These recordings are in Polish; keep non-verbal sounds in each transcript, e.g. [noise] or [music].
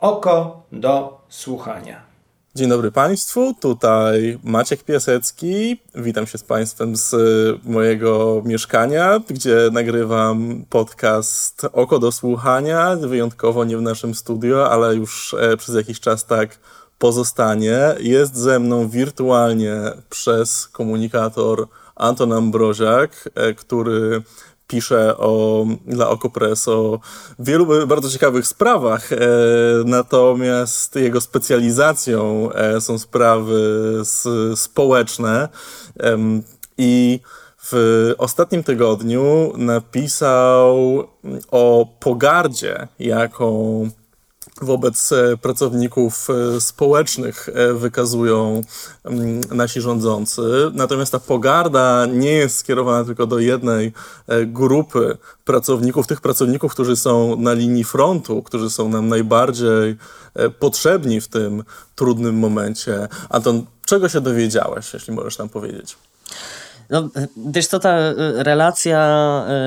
oko do słuchania. Dzień dobry Państwu, tutaj Maciek Piasecki. Witam się z Państwem z mojego mieszkania, gdzie nagrywam podcast Oko do Słuchania. Wyjątkowo nie w naszym studio, ale już e, przez jakiś czas tak pozostanie. Jest ze mną wirtualnie przez komunikator Anton Ambroziak, e, który pisze o, dla Okopres o wielu bardzo ciekawych sprawach, e, natomiast jego specjalizacją e, są sprawy s, społeczne. E, i w ostatnim tygodniu napisał o pogardzie, jaką wobec e, pracowników e, społecznych e, wykazują mm, nasi rządzący. Natomiast ta pogarda nie jest skierowana tylko do jednej grupy pracowników, tych pracowników, którzy są na linii frontu, którzy są nam najbardziej potrzebni w tym trudnym momencie. Anton, czego się dowiedziałeś, jeśli możesz nam powiedzieć? No, wiesz co, ta y, relacja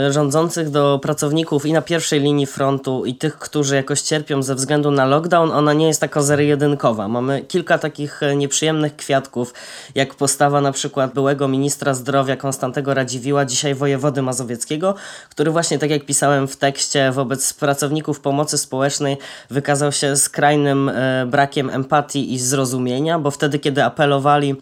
y, rządzących do pracowników i na pierwszej linii frontu i tych, którzy jakoś cierpią ze względu na lockdown, ona nie jest taka zero-jedynkowa. Mamy kilka takich y, nieprzyjemnych kwiatków, jak postawa na przykład byłego ministra zdrowia Konstantego Radziwiła, dzisiaj wojewody mazowieckiego, który właśnie, tak jak pisałem w tekście, wobec pracowników pomocy społecznej wykazał się skrajnym brakiem empatii i zrozumienia, bo wtedy, kiedy apelowali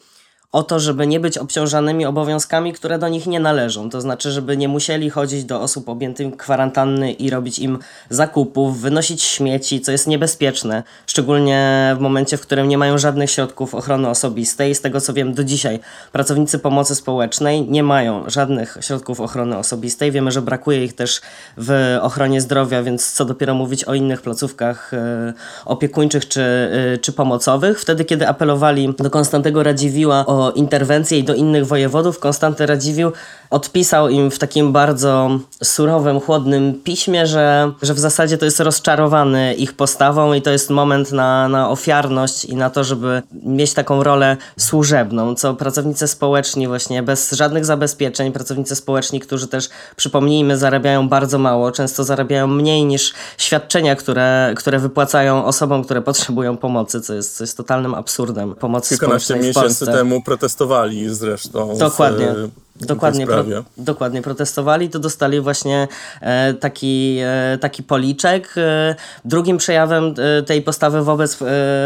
o to, żeby nie być obciążanymi obowiązkami, które do nich nie należą. To znaczy, żeby nie musieli chodzić do osób objętych kwarantanny i robić im zakupów, wynosić śmieci, co jest niebezpieczne, szczególnie w momencie, w którym nie mają żadnych środków ochrony osobistej. Z tego co wiem, do dzisiaj pracownicy pomocy społecznej nie mają żadnych środków ochrony osobistej. Wiemy, że brakuje ich też w ochronie zdrowia, więc co dopiero mówić o innych placówkach e, opiekuńczych czy, e, czy pomocowych. Wtedy, kiedy apelowali do Konstantego Radziwiła o interwencję i do innych wojewodów, Konstanty Radziwiłł odpisał im w takim bardzo surowym, chłodnym piśmie, że, że w zasadzie to jest rozczarowany ich postawą i to jest moment na, na ofiarność i na to, żeby mieć taką rolę służebną, co pracownicy społeczni właśnie bez żadnych zabezpieczeń, pracownicy społeczni, którzy też przypomnijmy zarabiają bardzo mało, często zarabiają mniej niż świadczenia, które, które wypłacają osobom, które potrzebują pomocy, co jest, co jest totalnym absurdem. Pomocy Kilkanaście społecznej w miesięcy temu protestowali zresztą. Dokładnie. Z, dokładnie, pro, dokładnie protestowali, to dostali właśnie e, taki, e, taki policzek. E, drugim przejawem tej postawy wobec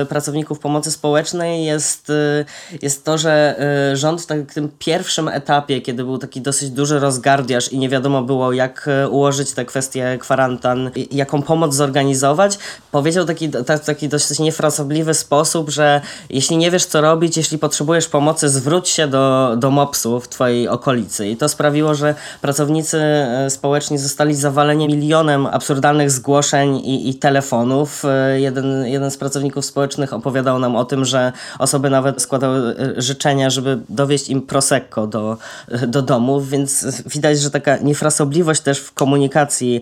pracowników pomocy społecznej jest, jest to, że rząd w tak, tym pierwszym etapie, kiedy był taki dosyć duży rozgardiaż i nie wiadomo było, jak ułożyć te kwestie kwarantan, jaką pomoc zorganizować, powiedział taki, taki dosyć niefrasobliwy sposób, że jeśli nie wiesz, co robić, jeśli potrzebujesz pomocy, zwróć się do, do MOPS-u w twojej okolicy okolicy. I to sprawiło, że pracownicy e, społeczni zostali zawaleni milionem absurdalnych zgłoszeń i, i telefonów. E, jeden, jeden z pracowników społecznych opowiadał nam o tym, że osoby nawet składały e, życzenia, żeby dowieść im prosecco do, do domów, więc widać, że taka niefrasobliwość też w komunikacji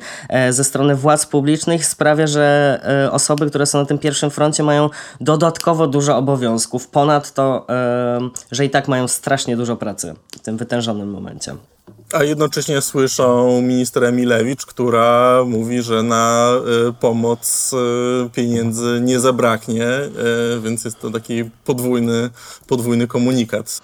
ze strony władz publicznych sprawia, że osoby, które są na tym pierwszym froncie mają dodatkowo dużo obowiązków, ponad to, że i tak mają strasznie dużo pracy w tym wytężonym momencie. A jednocześnie słyszą minister Emilewicz, która mówi, że na y, pomoc y, pieniędzy nie zabraknie, y, więc jest to taki podwójny, podwójny komunikat.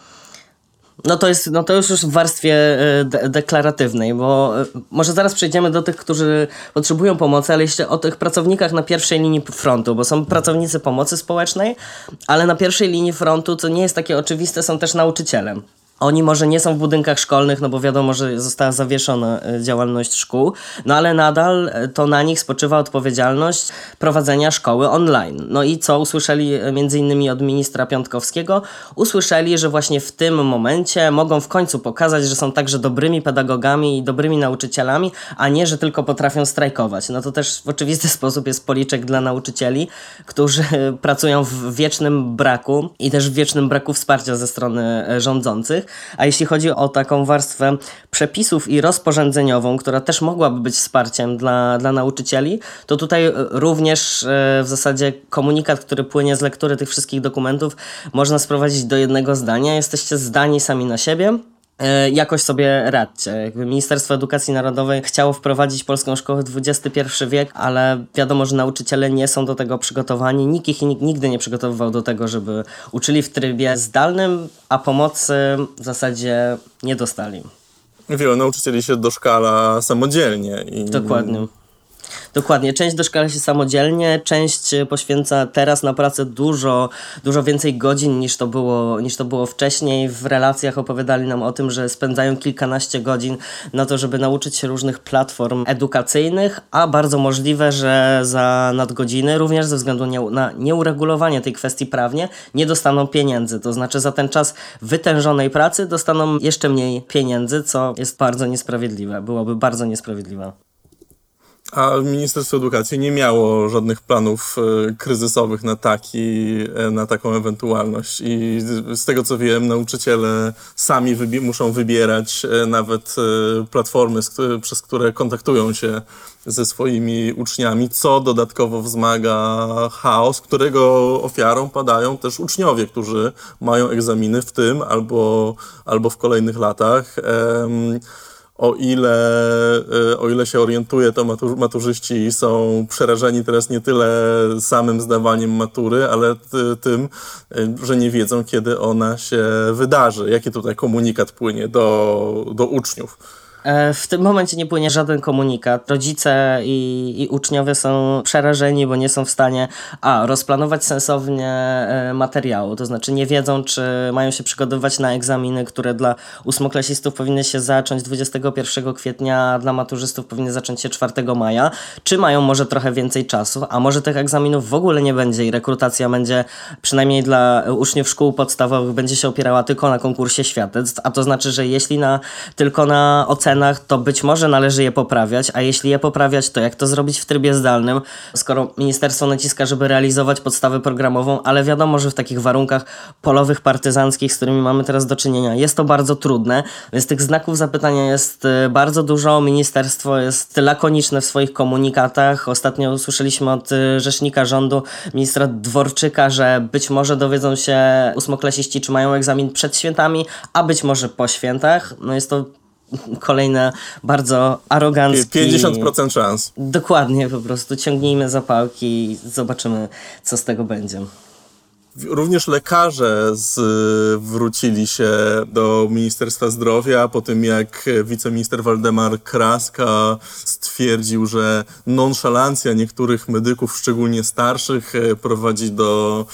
No to jest, no to już już w warstwie de deklaratywnej, bo może zaraz przejdziemy do tych, którzy potrzebują pomocy, ale jeszcze o tych pracownikach na pierwszej linii frontu, bo są pracownicy pomocy społecznej, ale na pierwszej linii frontu, co nie jest takie oczywiste, są też nauczyciele. Oni może nie są w budynkach szkolnych, no bo wiadomo, że została zawieszona e, działalność szkół, no ale nadal e, to na nich spoczywa odpowiedzialność prowadzenia szkoły online. No i co usłyszeli e, między innymi od ministra Piątkowskiego? Usłyszeli, że właśnie w tym momencie mogą w końcu pokazać, że są także dobrymi pedagogami i dobrymi nauczycielami, a nie, że tylko potrafią strajkować. No to też w oczywisty [laughs] sposób jest policzek dla nauczycieli, którzy pracują w wiecznym braku i też w wiecznym braku wsparcia ze strony rządzących. A jeśli chodzi o taką warstwę przepisów i rozporządzeniową, która też mogłaby być wsparciem dla, dla nauczycieli, to tutaj również e, w zasadzie komunikat, który płynie z lektury tych wszystkich dokumentów, można sprowadzić do jednego zdania. Jesteście zdani sami na siebie jakoś sobie radźcie. Jakby Ministerstwo Edukacji Narodowej chciało wprowadzić polską szkołę w XXI wiek, ale wiadomo, że nauczyciele nie są do tego przygotowani. Nikt ich nigdy nie przygotowywał do tego, żeby uczyli w trybie zdalnym, a pomocy w zasadzie nie dostali. Wielu nauczycieli się doszkala samodzielnie. I... Dokładnie. Dokładnie. Część doszkala się samodzielnie, część poświęca teraz na pracę dużo, dużo więcej godzin niż to, było, niż to było wcześniej. W relacjach opowiadali nam o tym, że spędzają kilkanaście godzin na to, żeby nauczyć się różnych platform edukacyjnych, a bardzo możliwe, że za nadgodziny, również ze względu na nieuregulowanie tej kwestii prawnie, nie dostaną pieniędzy. To znaczy za ten czas wytężonej pracy dostaną jeszcze mniej pieniędzy, co jest bardzo niesprawiedliwe. Byłoby bardzo niesprawiedliwe. A Ministerstwo Edukacji nie miało żadnych planów e, kryzysowych na, taki, e, na taką ewentualność. I z tego co wiem, nauczyciele sami wybi muszą wybierać e, nawet platformy, przez które kontaktują się ze swoimi uczniami, co dodatkowo wzmaga chaos, którego ofiarą padają też uczniowie, którzy mają egzaminy w tym albo, albo w kolejnych latach o ile, e, o ile się orientuję, to matur, maturzyści są przerażeni teraz nie tyle samym zdawaniem matury, ale tym, e, że nie wiedzą, kiedy ona się wydarzy. Jaki tutaj komunikat płynie do, do uczniów? E, w tym momencie nie płynie żaden komunikat. Rodzice i, i, uczniowie są przerażeni, bo nie są w stanie a rozplanować sensownie e, materiału, to znaczy nie wiedzą, czy mają się przygotowywać na egzaminy, które dla ósmoklasistów powinny się zacząć 21 kwietnia, a dla maturzystów powinny zacząć się 4 maja, czy mają może trochę więcej czasu, a może tych egzaminów w ogóle nie będzie i rekrutacja będzie przynajmniej dla uczniów szkół podstawowych będzie się opierała tylko na konkursie świadectw, a to znaczy, że jeśli na, tylko na ocenę ocenach, to być może należy je poprawiać, a jeśli je poprawiać, to jak to zrobić w trybie zdalnym, skoro ministerstwo naciska, żeby realizować podstawę programową, ale wiadomo, że w takich warunkach polowych, partyzanckich, z którymi mamy teraz do czynienia, jest to bardzo trudne, więc tych znaków zapytania jest y, bardzo dużo. Ministerstwo jest lakoniczne w swoich komunikatach. Ostatnio usłyszeliśmy od y, rzecznika rządu, ministra Dworczyka, że być może dowiedzą się ósmoklasiści, czy mają egzamin przed świętami, a być może po świętach. No jest to kolejne bardzo aroganckie... 50% szans. Dokładnie, po prostu ciągnijmy zapałki i zobaczymy, co z tego będzie. Również lekarze zwrócili się do Ministerstwa Zdrowia po tym, jak wiceminister Waldemar Kraska stwierdził, że nonszalancja niektórych medyków, szczególnie starszych, prowadzi do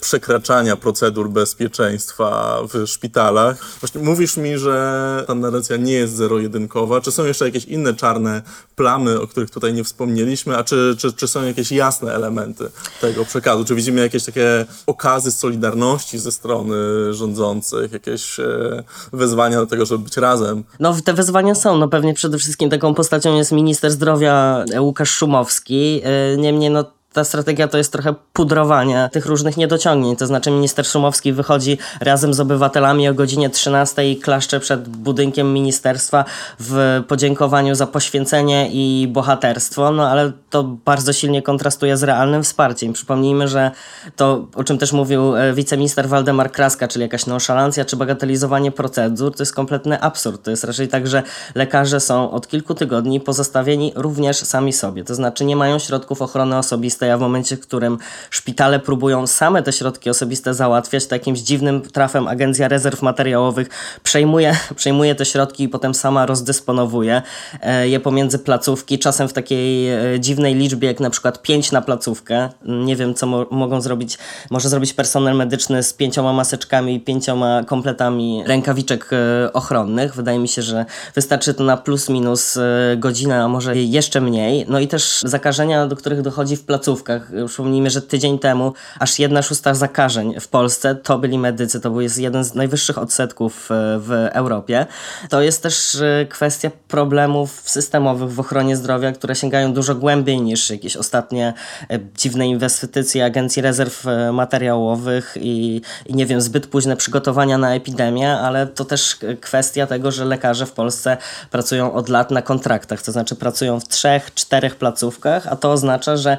przekraczania procedur bezpieczeństwa w szpitalach. Właśnie mówisz mi, że ta narracja nie jest zero-jedynkowa. Czy są jeszcze jakieś inne czarne plamy, o których tutaj nie wspomnieliśmy, a czy, czy, czy są jakieś jasne elementy tego przekazu? Czy widzimy jakieś takie okazy solidarności ze strony rządzących, jakieś e, wezwania do tego, żeby być razem. No te wezwania są, no pewnie przede wszystkim taką postacią jest minister zdrowia Łukasz Szumowski, e, niemniej no ta strategia to jest trochę pudrowanie tych różnych niedociągnięć. To znaczy, minister Szumowski wychodzi razem z obywatelami o godzinie 13 i klaszcze przed budynkiem ministerstwa w podziękowaniu za poświęcenie i bohaterstwo, no ale to bardzo silnie kontrastuje z realnym wsparciem. Przypomnijmy, że to, o czym też mówił e, wiceminister Waldemar Kraska, czyli jakaś nonszalancja czy bagatelizowanie procedur, to jest kompletny absurd. To jest raczej tak, że lekarze są od kilku tygodni pozostawieni również sami sobie. To znaczy, nie mają środków ochrony osobistej osobiste, a w momencie, w którym szpitale próbują same te środki osobiste załatwiać, to jakimś dziwnym trafem Agencja Rezerw Materiałowych przejmuje, [laughs] przejmuje te środki i potem sama rozdysponowuje e, je pomiędzy placówki, czasem w takiej e, dziwnej liczbie, jak na przykład 5 na placówkę. Nie wiem, co mo mogą zrobić, może zrobić personel medyczny z pięcioma maseczkami i pięcioma kompletami rękawiczek e, ochronnych. Wydaje mi się, że wystarczy to na plus minus godzinę, a może jeszcze mniej. No i też zakażenia, do których dochodzi w placówce placówkach. Przypomnijmy, że tydzień temu aż jedna szósta zakażeń w Polsce to byli medycy, to był jeden z najwyższych odsetków e, w Europie. To jest też e, kwestia problemów systemowych w ochronie zdrowia, które sięgają dużo głębiej niż jakieś ostatnie e, dziwne inwestycje Agencji Rezerw Materiałowych i, i nie wiem, zbyt późne przygotowania na epidemię, ale to też kwestia tego, że lekarze w Polsce pracują od lat na kontraktach, to znaczy pracują w trzech, czterech placówkach, a to oznacza, że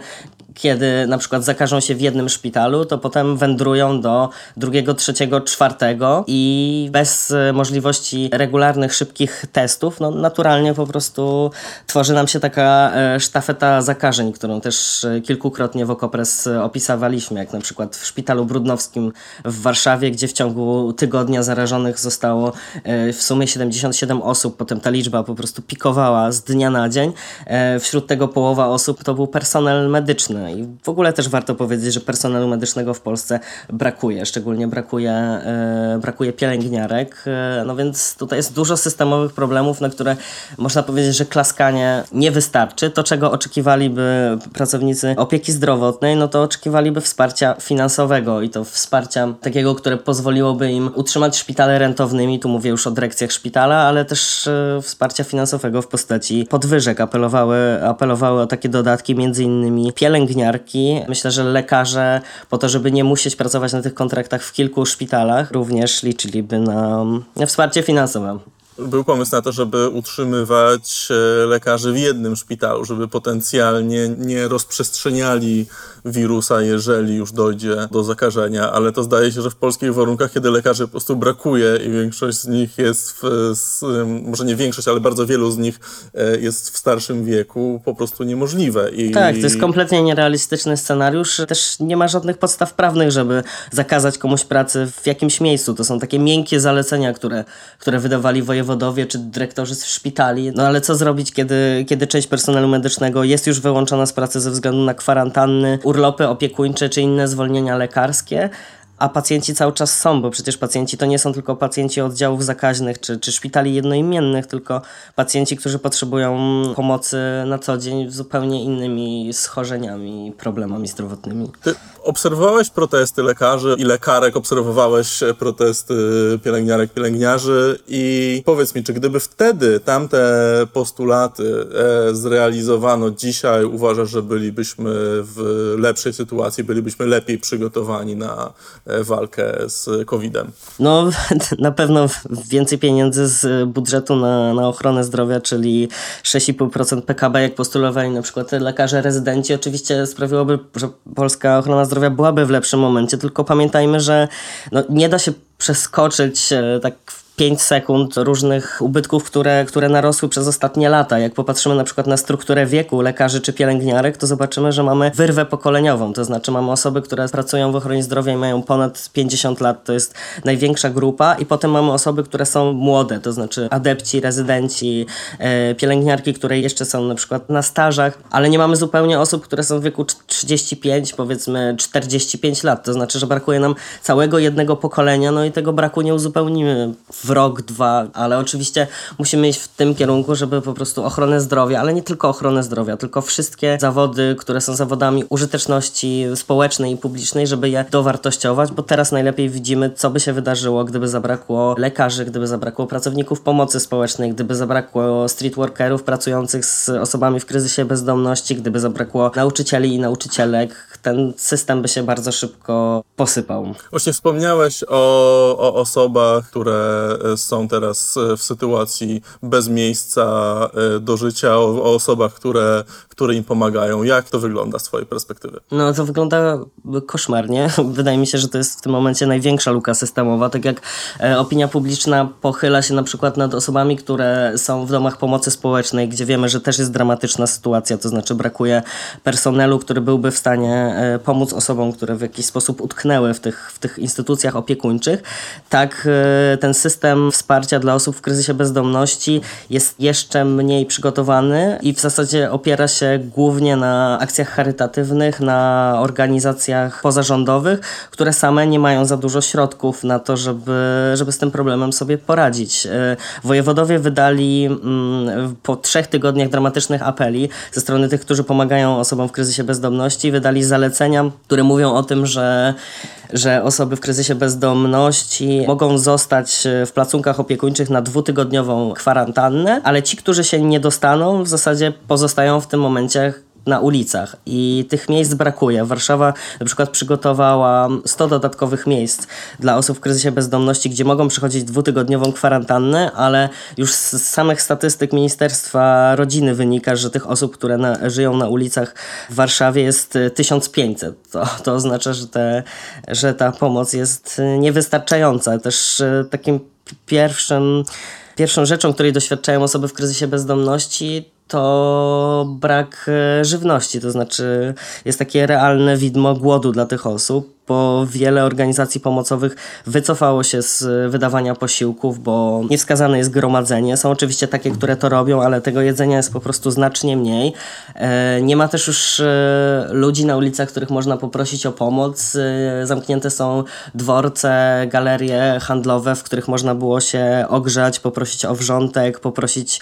kiedy na przykład zakażą się w jednym szpitalu, to potem wędrują do drugiego, trzeciego, czwartego i bez e, możliwości regularnych, szybkich testów, no naturalnie po prostu tworzy nam się taka e, sztafeta zakażeń, którą też e, kilkukrotnie w Okopres opisywaliśmy, jak na przykład w szpitalu brudnowskim w Warszawie, gdzie w ciągu tygodnia zarażonych zostało w sumie 77 osób, potem ta liczba po prostu pikowała z dnia na dzień. Wśród tego połowa osób to był personel medyczny i w ogóle też warto powiedzieć, że personelu medycznego w Polsce brakuje, szczególnie brakuje, e, brakuje pielęgniarek, e, no więc tutaj jest dużo systemowych problemów, na które można powiedzieć, że klaskanie nie wystarczy. To, czego oczekiwaliby pracownicy opieki zdrowotnej, no to oczekiwaliby wsparcia finansowego i to wsparcia takiego, które pozwoliłoby im utrzymać szpitale rentownymi, tu mówię już o dyrekcjach szpitala, ale też e, wsparcia finansowego w postaci podwyżek. Apelowały, apelowały o takie dodatki, między innymi pielęgniarki. Myślę, że lekarze po to, żeby nie musieć pracować na tych kontraktach w kilku szpitalach, również liczyliby na wsparcie finansowe był pomysł na to, żeby utrzymywać e, lekarzy w jednym szpitalu, żeby potencjalnie nie rozprzestrzeniali wirusa, jeżeli już dojdzie do zakażenia, ale to zdaje się, że w polskich warunkach, kiedy lekarzy po prostu brakuje i większość z nich jest, w, może nie większość, ale bardzo wielu z nich e, jest w starszym wieku, po prostu niemożliwe. I... Tak, to jest kompletnie nierealistyczny scenariusz. Też nie ma żadnych podstaw prawnych, żeby zakazać komuś pracy w jakimś miejscu. To są takie miękkie zalecenia, które, które wydawali wojewodowie czy dyrektorzy z szpitali. No ale co zrobić, kiedy, kiedy część personelu medycznego jest już wyłączona z pracy ze względu na kwarantanny, urlopy opiekuńcze czy inne zwolnienia lekarskie, a pacjenci cały czas są, bo przecież pacjenci to nie są tylko pacjenci oddziałów zakaźnych czy, czy szpitali jednoimiennych, tylko pacjenci, którzy potrzebują pomocy na co dzień zupełnie innymi schorzeniami i problemami zdrowotnymi. Ty obserwowałeś protesty lekarzy i lekarek, obserwowałeś protesty pielęgniarek, pielęgniarzy i powiedz mi, czy gdyby wtedy tamte postulaty e, zrealizowano dzisiaj, uważasz, że bylibyśmy w lepszej sytuacji, bylibyśmy lepiej przygotowani na E, walkę z COVID-em? No, [laughs] na pewno więcej pieniędzy z budżetu na, na ochronę zdrowia, czyli 6,5% PKB, jak postulowali na przykład lekarze rezydenci, oczywiście sprawiłoby, że polska ochrona zdrowia byłaby w lepszym momencie, tylko pamiętajmy, że no, nie da się przeskoczyć e, tak 5 sekund różnych ubytków, które, które narosły przez ostatnie lata. Jak popatrzymy na przykład na strukturę wieku lekarzy czy pielęgniarek, to zobaczymy, że mamy wyrwę pokoleniową. To znaczy mamy osoby, które pracują w ochronie zdrowia i mają ponad 50 lat, to jest największa grupa i potem mamy osoby, które są młode, to znaczy adepci, rezydenci, e, pielęgniarki, które jeszcze są na przykład na stażach, ale nie mamy zupełnie osób, które są w wieku 35, powiedzmy 45 lat. To znaczy, że brakuje nam całego jednego pokolenia, no i tego braku nie uzupełnimy w rok, dwa, ale oczywiście musimy iść w tym kierunku, żeby po prostu ochronę zdrowia, ale nie tylko ochronę zdrowia, tylko wszystkie zawody, które są zawodami użyteczności społecznej i publicznej, żeby je dowartościować, bo teraz najlepiej widzimy, co by się wydarzyło, gdyby zabrakło lekarzy, gdyby zabrakło pracowników pomocy społecznej, gdyby zabrakło streetworkerów pracujących z osobami w kryzysie bezdomności, gdyby zabrakło nauczycieli i nauczycielek, ten system by się bardzo szybko posypał. Właśnie wspomniałeś o, o osobach, które są teraz w sytuacji bez miejsca e, do życia, o, o osobach, które, które im pomagają. Jak to wygląda z Twojej perspektywy? No to wygląda koszmarnie. [laughs] Wydaje mi się, że to jest w tym momencie największa luka systemowa. Tak jak e, opinia publiczna pochyla się na przykład nad osobami, które są w domach pomocy społecznej, gdzie wiemy, że też jest dramatyczna sytuacja, to znaczy brakuje personelu, który byłby w stanie e, pomóc osobom, które w jakiś sposób utknęły w tych, w tych instytucjach opiekuńczych. Tak ten system system wsparcia dla osób w kryzysie bezdomności jest jeszcze mniej przygotowany i w zasadzie opiera się głównie na akcjach charytatywnych, na organizacjach pozarządowych, które same nie mają za dużo środków na to, żeby, żeby z tym problemem sobie poradzić. E, wojewodowie wydali mm, po trzech tygodniach dramatycznych apeli ze strony tych, którzy pomagają osobom w kryzysie bezdomności, wydali zalecenia, które mówią o tym, że że osoby w kryzysie bezdomności mogą zostać e, w placunkach opiekuńczych na dwutygodniową kwarantannę, ale ci, którzy się nie dostaną, w zasadzie pozostają w tym momencie na ulicach i tych miejsc brakuje. Warszawa na przykład przygotowała 100 dodatkowych miejsc dla osób w kryzysie bezdomności, gdzie mogą przechodzić dwutygodniową kwarantannę, ale już z samych statystyk Ministerstwa Rodziny wynika, że tych osób, które na, żyją na ulicach w Warszawie jest 1500. To, to oznacza, że, te, że ta pomoc jest niewystarczająca. Też e, takim pierwszym, pierwszą rzeczą, której doświadczają osoby w kryzysie bezdomności, to brak e, żywności, to znaczy jest takie realne widmo głodu dla tych osób bo wiele organizacji pomocowych wycofało się z wydawania posiłków, bo niewskazane jest gromadzenie. Są oczywiście takie, które to robią, ale tego jedzenia jest po prostu znacznie mniej. E, nie ma też już e, ludzi na ulicach, których można poprosić o pomoc. E, zamknięte są dworce, galerie handlowe, w których można było się ogrzać, poprosić o wrzątek, poprosić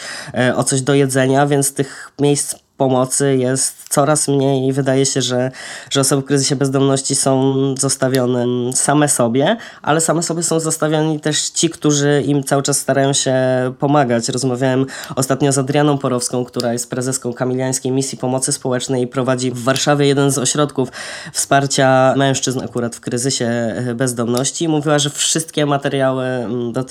o coś do jedzenia, więc tych miejsc pomocy jest coraz mniej i wydaje się, że, że osoby w kryzysie bezdomności są zostawione same sobie, ale same sobie są zostawiani też ci, którzy im cały czas starają się pomagać. Rozmawiałem ostatnio z Adrianą Porowską, która jest prezeską Kamiliańskiej Misji Pomocy Społecznej i prowadzi w Warszawie jeden z ośrodków wsparcia mężczyzn akurat w kryzysie bezdomności. Mówiła, że wszystkie materiały do,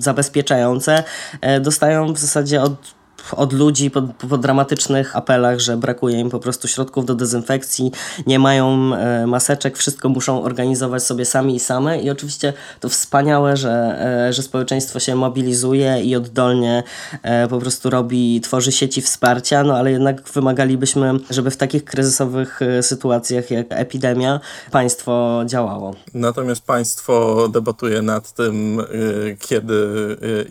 zabezpieczające e, dostają w zasadzie od od ludzi po, po, dramatycznych apelach, że brakuje im po prostu środków do dezynfekcji, nie mają e, maseczek, wszystko muszą organizować sobie sami i same. I oczywiście to wspaniałe, że, e, że społeczeństwo się mobilizuje i oddolnie e, po prostu robi, tworzy sieci wsparcia, no ale jednak wymagalibyśmy, żeby w takich kryzysowych sytuacjach jak epidemia państwo działało. Natomiast państwo debatuje nad tym, kiedy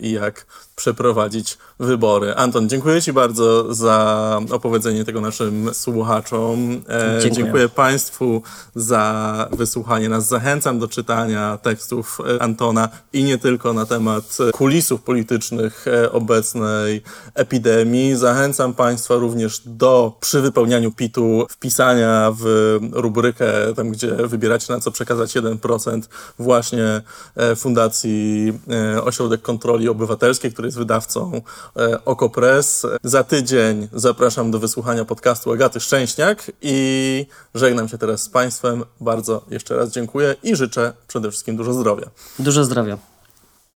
i jak przeprowadzić wybory. Anton, dziękuję Ci bardzo za opowiedzenie tego naszym słuchaczom. E, dziękuję. dziękuję Państwu za wysłuchanie nas. Zachęcam do czytania tekstów e, Antona i nie tylko na temat kulisów politycznych e, obecnej epidemii. Zachęcam Państwa również do przy wypełnianiu PIT-u wpisania w rubrykę, tam gdzie wybieracie na co przekazać 1% właśnie Fundacji Ośrodek Kontroli Obywatelskiej, który jest wydawcą e, Okopres. Za tydzień zapraszam do wysłuchania podcastu Agaty Szczęśniak i żegnam się teraz z Państwem. Bardzo jeszcze raz dziękuję i życzę przede wszystkim dużo zdrowia. Dużo zdrowia.